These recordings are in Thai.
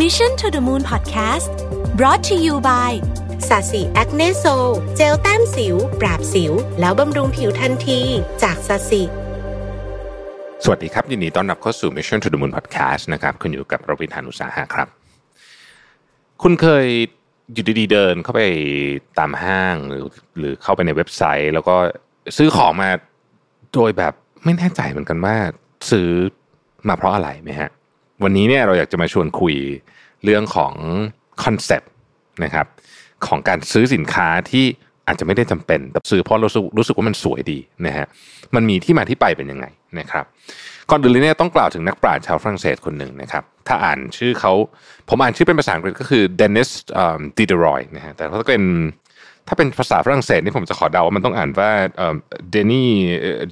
Mission to the Moon Podcast brought to you by SASI Acne Sol เจลแต้มสิว ปราบสิว แล้วบำรุงผิวทันที จาก SASI สวัสดีครับ ยินดีต้อนรับเข้าสู่ Mission to the Moon Podcast นะครับคุณอยู่กับรวิศ หาญอุตสาหะครับ คุณเคยอยู่ดีๆเดินเข้าไปตามห้างหรือหรือเข้าไปในเว็บไซต์ แล้วก็ซื้อของมาโดยแบบไม่แน่ใจเหมือนกันว่าซื้อมาเพราะอะไรไหมฮะ วันนี้เนี่ยเราอยากจะมาชวนคุยเรื่องของ concept นะครับของการซื้อสินค้าที่อาจจะไม่ได้จำเป็นแต่ซื้อเพราะเรารู้สึกรู้สึกว่ามันสวยดีนะฮะมันมีที่มาที่ไปเป็นยังไงนะครับก่อนอื่นเลยเนี่ยต้องกล่าวถึงนักปราชญ์ชาวฝรั่งเศสคนหนึ่งนะครับถ้าอ่านชื่อเขาผมอ่านชื่อเป็นภาษาอังกฤษก็คือ Denis Diderot นะฮะแต่ถ้าเป็นถ้าเป็นภาษาฝรั่งเศสนี่ผมจะขอเดาว่ามันต้องอ่านว่าเดนี่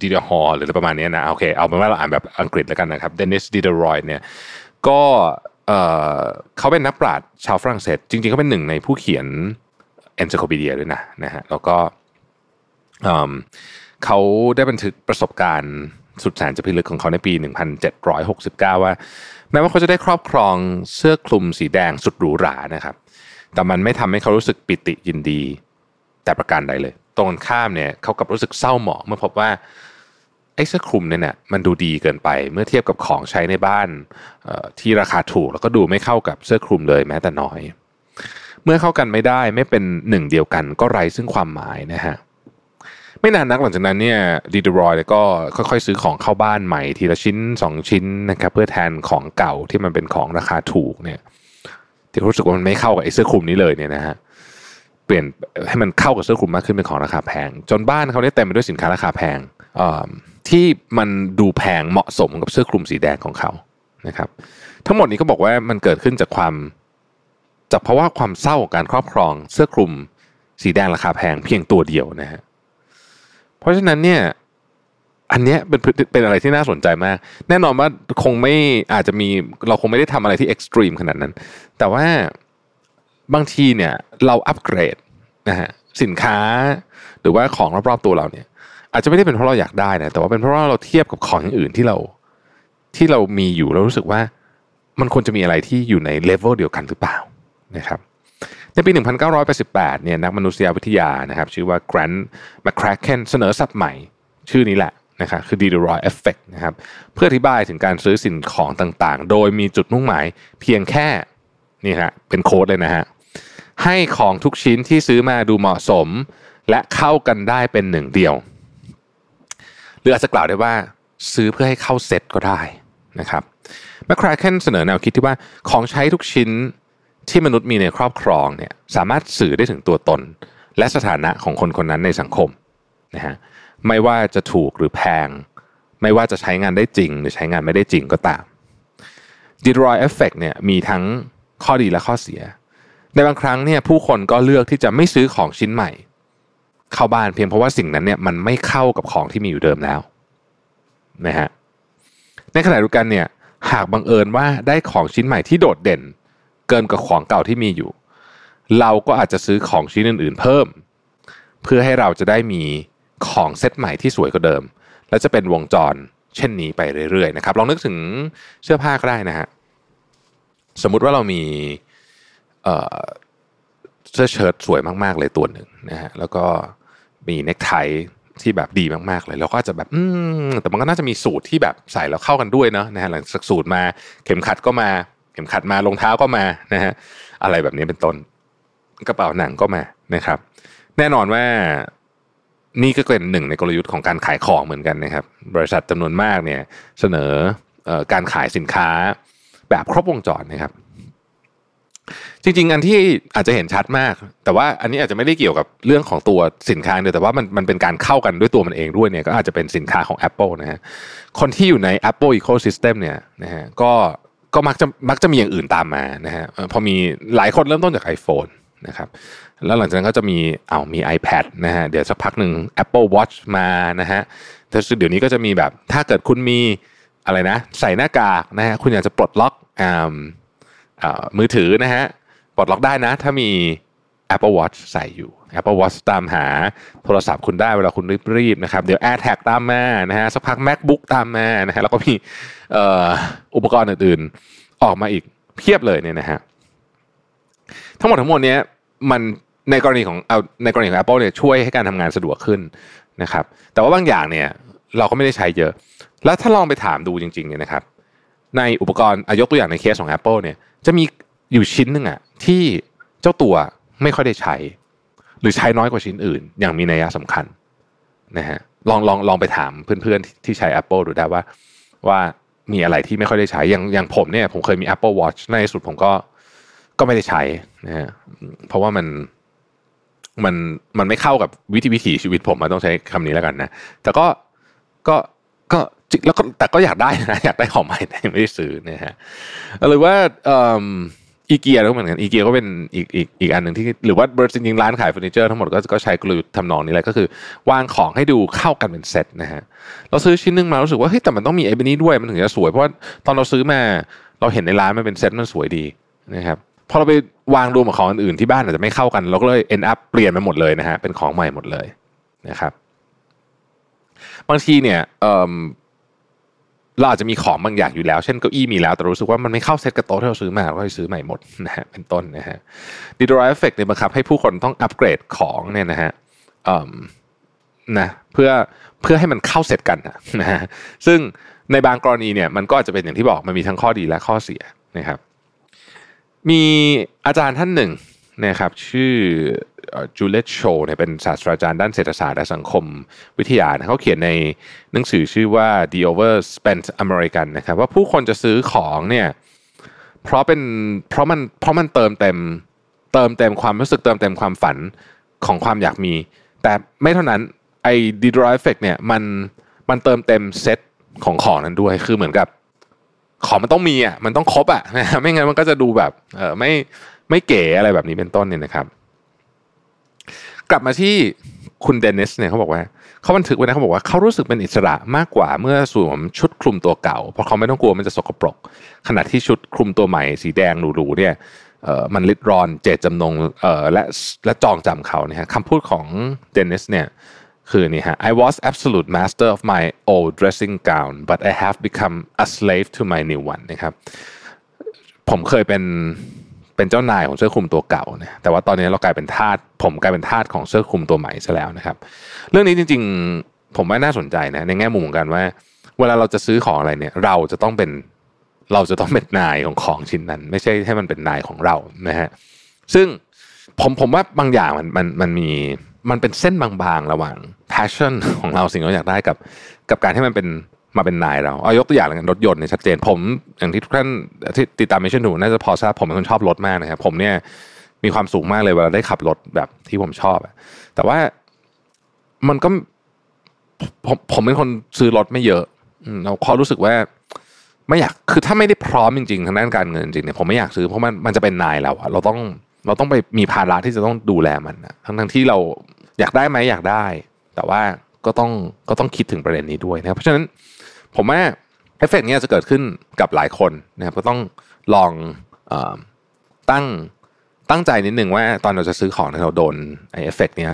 ดิเดฮอหรืออะไรประมาณนี้นะโอเคเอาเป็นว่าเราอ่านแบบอังกฤษแล้วกันนะครับเดนิสดิเดรอยเนี่ย ก็เขาเป็นนักปราชญ์ชาวฝรั่งเศส จริงๆเขาเป็นหนึ่งในผู้เขียน e n c y c l o p e d i a ด้วยนะนะฮะแล้วก็เขาได้บันทึกประสบการณ์สุดแสนจะพิลึกของเขาในปี 1769 ว่า แม้ว่าเขาจะได้ครอบครองเสื้อคลุมสีแดงสุดหรูหรานะครับ แต่มันไม่ทำให้เขารู้สึกปิติยินดี แต่ประการใดเลย ตรงข้ามเนี่ยเขากลับรู้สึกเศร้าหมองเมื่อพบว่า อ้เสื้อคลุมเนี่ยนะมันดูดีเกินไป เมื่อเทียบกับของใช้ในบ้านที่ราคาถูกแล้วก็ดูไม่เข้ากับเสื้อคลุมเลยแม้แต่น้อย เมื่อเข้ากันไม่ได้ไม่เป็นหนึ่งเดียวกันก็ไร้ซึ่งความหมายนะฮะไม่นานนักหลังจากนั้นเนี่ยดีเดรอยก็ค่อยๆซื้อของเข้าบ้านใหม่ทีละชิ้นสองชิ้นนะครับเพื่อแทนของเก่าที่มันเป็นของราคาถูกเนี่ยที่รู้สึกว่ามันไม่เข้ากับไอ้เสื้อคลุมนี้เลยเนี่ยนะฮะเปลี่ยนให้มันเข้ากับเสื้อคลุมมากขึ้นเป็นของราคาแพง จนบ้านเขาเนี่ยเต็มไปด้วยสินค้าราคาแพงอ่อ ที่มันดูแพงเหมาะสมกับเสื้อคลุมสีแดงของเขานะครับ ทั้งหมดนี้ก็บอกว่ามันเกิดขึ้นจากความจากเพราะว่าความเศร้าของการครอบครองเสื้อคลุมสีแดงราคาแพงเพียงตัวเดียวนะฮะเพราะฉะนั้นเนี่ยอันเนี้ยเป็นเป็นอะไรที่น่าสนใจมาก แน่นอนว่าคงไม่อาจจะมีเราคงไม่ได้ทำอะไรที่เอ็กซ์ตรีมขนาดนั้น แต่ว่าบางทีเนี่ยเราอัปเกรดนะฮะสินค้าหรือว่าของรอบๆตัวเราเนี่ย อาจจะไม่ได้เป็นเพราะเราอยากได้นะแต่ว่าเป็นเพราะว่าเราเทียบกับของอย่างอื่นที่เราที่เรามีอยู่แล้วรู้สึกว่ามันควรจะมีอะไรที่อยู่ในเลเวลเดียวกันหรือเปล่านะครับ ในปี 1988 เนี่ยนักมนุษยวิทยานะครับ ชื่อว่า Grant McCracken เสนอศัพท์ใหม่ ชื่อนี้แหละนะครับคือ Diderot Effect นะครับเพื่ออธิบายถึงการซื้อสิ่งของต่างๆ โดยมีจุดมุ่งหมายเพียงแค่นี่ฮะเป็นโค้ดเลยนะฮะให้ของทุกชิ้นที่ซื้อมาดูเหมาะสม และเข้ากันได้เป็นหนึ่งเดียว หรืออาจจะกล่าวได้ว่าซื้อเพื่อให้เข้าเซ็ตก็ได้นะครับแมคคราเคนเสนอแนวคิดที่ว่าของใช้ทุกชิ้นที่มนุษย์มีในครอบครองเนี่ยสามารถสื่อได้ถึงตัวตน และสถานะของคนคนนั้นในสังคมนะฮะไม่ว่าจะถูกหรือแพง ไม่ว่าจะใช้งานได้จริง หรือใช้งานไม่ได้จริงก็ตามดิรอยเอฟเฟกเนี่ยมีทั้งข้อดีและข้อเสีย ในบางครั้งเนี่ยผู้คนก็เลือกที่จะไม่ซื้อของชิ้นใหม่ เข้าบ้านเพียงเพราะว่าสิ่งนั้นเนี่ยมันไม่เข้ากับของที่มีอยู่เดิมแล้วนะฮะในขณะเดียวกันเนี่ยหากบังเอิญว่าได้ของชิ้นใหม่ที่โดดเด่น เกินกว่าของเก่าที่มีอยู่ เราก็อาจจะซื้อของชิ้นอื่น ๆ เพิ่ม เพื่อให้เราจะได้มีของเซตใหม่ที่สวยกว่าเดิม และจะเป็นวงจรเช่นนี้ไปเรื่อยๆนะครับลองนึกถึงเสื้อผ้าก็ได้นะฮะสมมุติว่าเรามีเอ่อเสื้อเชิ้ตสวยมาก ๆ เลยตัวหนึ่งนะฮะแล้วก็ มีเนคไทที่แบบดีมากๆเลยเราก็อาจจะแบบอืมแต่มันก็น่าจะมีสูตรที่แบบใส่แล้วเข้ากันด้วยเนาะนะฮะหลังจากสูตรมาเข็มขัดก็มา เข็มขัดมารองเท้าก็มานะฮะอะไรแบบนี้เป็นต้นกระเป๋าหนังก็มานะครับ แน่นอนว่านี่ก็เป็นหนึ่งในกลยุทธ์ของการขายของเหมือนกันนะครับ บริษัทจำนวนมากเนี่ยเสนอออการขายสินค้าแบบครบวงจรนะครับ จริง ๆ อันที่อาจจะเห็นชัดมาก แต่ว่าอันนี้อาจจะไม่ได้เกี่ยวกับเรื่องของตัวสินค้าเดียวแต่ว่ามันมันเป็นการเข้ากันด้วยตัวมันเองด้วยเนี่ยก็อาจจะเป็นสินค้าของ Apple นะฮะคนที่อยู่ใน Apple Ecosystem เนี่ยนะฮะก็ก็มักจะมักจะมีอย่างอื่นตามมานะฮะพอมีหลายคนเริ่มต้นจาก iPhone นะครับแล้วหลังจากนั้นก็จะมีเอามี iPad นะฮะเดี๋ยวสักพักหนึ่ง Apple Watch มานะฮะแต่เดี๋ยวนี้ก็จะมีแบบถ้าเกิดคุณมีอะไรนะ ใส่หน้ากากนะฮะคุณอยากจะปลดล็อกอ่า มือถือนะฮะปลดล็อกได้นะ ถ้ามี Apple Watch ใส่อยู่ Apple Watch ตามหาโทรศัพท์คุณได้เวลาคุณรีบๆนะครับ เดี๋ยว AirTag ตามมานะฮะสักพัก MacBook ตามมานะฮะแล้วก็มีอุปกรณ์อื่นๆ ออกมาอีกเเพียบเลยเนี่ยนะฮะทั้งหมดทั้งมวลเนี้ยมันในกรณีของเอาในกรณีของ Apple เนี่ยช่วยให้การทำงานสะดวกขึ้นนะครับ แต่ว่าบางอย่างเนี่ยเราก็ไม่ได้ใช้เยอะ แล้วถ้าลองไปถามดูจริงๆเนี่ยนะครับ ในอุปกรณ์อายกตัวอย่างในเคสของ Apple เนี่ยจะมีอยู่ชิ้นหนึ่งอะที่เจ้าตัวไม่ค่อยได้ใช้ หรือใช้น้อยกว่าชิ้นอื่น อย่างมีนัยสำคัญนะฮะลองลองลองไปถามเพื่อนๆที่ใช้ Apple ดูได้ว่าว่ามีอะไรที่ไม่ค่อยได้ใช้อย่างอย่างผมเนี่ยผมเคยมี Apple Watch ในสุดผมก็ก็ไม่ได้ใช้นะฮะเพราะว่ามันมันมันไม่เข้ากับวิถีวิถีชีวิตผมมาต้องใช้คำนี้แล้วกันนะ แต่ก็ก็ก็ แล้วก็แต่ก็อยากได้นะอยากได้ของใหม่แต่ยังไม่ได้ซื้อนะฮะหรือว่าอีเกียก็เหมือนกันอีเกียก็เป็นอีกอีกอีกอันหนึ่งที่หรือว่าจริงๆร้านขายเฟอร์นิเจอร์ทั้งหมดก็ก็ใช้กลยุทธ์ทำนองนี้แหละก็คือ วางของให้ดูเข้ากันเป็นเซตนะฮะเราซื้อชิ้นนึงมารู้สึกว่าเฮ้ยแต่มันต้องมีไอ้นี้ด้วยมันถึงจะสวยเพราะว่าตอนเราซื้อมาเราเห็นในร้านมันเป็นเซตมันสวยดีนะครับพอเราไปวางรวมกับของอื่นที่บ้านอาจจะไม่เข้ากันเราก็เลย end up เปลี่ยนไปหมดเลยนะฮะเป็นของใหม่หมดเลยนะครับบางทีเนี่ย เราอาจจะมีของบางอย่างอยู่แล้ว เช่นเก้าอี้มีแล้วแต่รู้สึกว่ามันไม่เข้าเซ็ตกับโต๊ะที่เราซื้อมาก็เลยซื้อใหม่หมดนะฮะเป็นต้นนะฮะ Diderot Effect เนี่ยบังคับให้ผู้คนต้องอัปเกรดของเนี่ยนะฮะนะเพื่อเพื่อให้มันเข้าเซ็ตกันนะฮะซึ่งในบางกรณีเนี่ยมันก็อาจจะเป็นอย่างที่บอกมันมีทั้งข้อดีและข้อเสียนะครับ มีอาจารย์ท่านหนึ่ง นะครับชื่อจูเลียต ชอร์เนี่ยเป็นศาสตราจารย์ด้านเศรษฐศาสตร์และสังคมวิทยาเขาเขียนในหนังสือชื่อว่า The Overspent American นะครับว่าผู้คนจะซื้อของเนี่ยเพราะเป็นเพราะมันเพราะมันเติมเต็มเติมเต็มความรู้สึกเติมเต็มความฝันของความอยากมี แต่ไม่เท่านั้นไอ้ดีดรายเอฟเฟกเนี่ยมันมันเติมเต็มเซตของของนั้นด้วยคือเหมือนกับของมันต้องมีอะมันต้องครบอะไม่งั้นมันก็จะดูแบบเออไม่ ไม่เก๋อะไรแบบนี้เป็นต้นเนี่ยนะครับ กลับมาที่คุณเดนิสเนี่ยเขาบอกว่าเขาบันทึกไว้นะเขาบอกว่าเขารู้สึกเป็นอิสระมากกว่าเมื่อสวมชุดคลุมตัวเก่า เพราะเขาไม่ต้องกลัวมันจะสกปรก ขณะที่ชุดคลุมตัวใหม่สีแดงหรูๆเนี่ยมันลิดรอนเจตจำนงและและจองจำเขาเนี่ยคำพูดของเดนิสเนี่ยคือนี่ฮะ I was absolute master of my old dressing gown but I have become a slave to my new one นะครับผมเคยเป็น เป็นเจ้านายของเสื้อคลุมตัวเก่านะแต่ว่าตอนนี้เรากลายเป็นทาสผมกลายเป็นทาสของเสื้อคลุมตัวใหม่ซะแล้วนะครับ เรื่องนี้จริง ๆ ผมว่าน่าสนใจนะในแง่มุมของการว่า เวลาเราจะซื้อของอะไรเนี่ย เราจะต้องเป็นเราจะต้องเป็นนายของของชิ้นนั้น ไม่ใช่ให้มันเป็นนายของเรานะฮะซึ่งผมผมว่าบางอย่างมันมันมันมีมันเป็นเส้นบางๆ ระหว่าง passion ของเราสิ่งที่เราอยากได้กับ กับการที่มันเป็น มาเป็นนายเราเอายกตัวอย่างเลยกันรถยนต์เนี่ยชัดเจนผม อย่างที่ทุกท่านที่ติดตามมิชชั่นดูน่าจะพอทราบผมเป็นคนชอบรถมากนะครับผมเนี่ยมีความสูงมากเลยเวลาได้ขับรถแบบที่ผมชอบแต่ว่ามันก็ผมผมเป็นคนซื้อรถไม่เยอะเราพอรู้สึกว่า ไม่อยากคือถ้าไม่ได้พร้อมจริงๆทางด้านการเงินจริงเนี่ยผมไม่อยากซื้อเพราะมันมันจะเป็นนายเราอะเราต้องเราต้องไปมีภาระที่จะต้องดูแลมันนะทั้งทั้งที่เราอยากได้ไหมอยากได้ แต่ว่า ก็ต้องก็ต้องคิดถึงประเด็นนี้ด้วยนะครับเพราะฉะนั้นผมว่าเอฟเฟกต์นี้จะเกิดขึ้นกับหลายคนนะครับก็ต้องลองอตั้งตั้งใจนิดหนึ่งว่าตอนเราจะซื้อของเราโดนไอเอฟเฟกต์นี้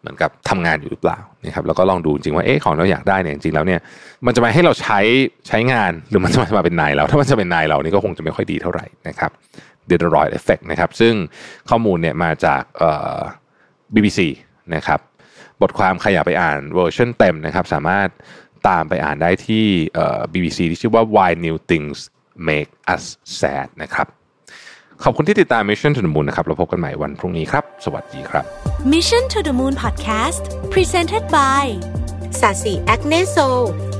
เหมือนกับทำงานอยู่หรือเปล่านะครับแล้วก็ลองดูจริงว่าเอ๊ะของเราอยากได้เนี่ยจริงแล้วเนี่ยมันจะมาให้เราใช้ใช้งานหรือมันจะมาเป็นนายเราถ้ามันจะเป็นนายเรานี่ก็คงจะไม่ค่อยดีเท่าไหร่นะครับ Diderot Effect นะครับซึ่งข้อมูลเนี่ยมาจากเอ่อ BBC นะครับ บทความใครอยากไปอ่านเวอร์ชันเต็มนะครับสามารถตามไปอ่านได้ที่ BBC ที่ชื่อว่า Why New Things Make Us Sad นะครับ ขอบคุณที่ติดตาม Mission to the Moon นะครับเราพบกันใหม่วันพรุ่งนี้ครับ สวัสดีครับ Mission to the Moon Podcast Presented by Sasi a g n e s o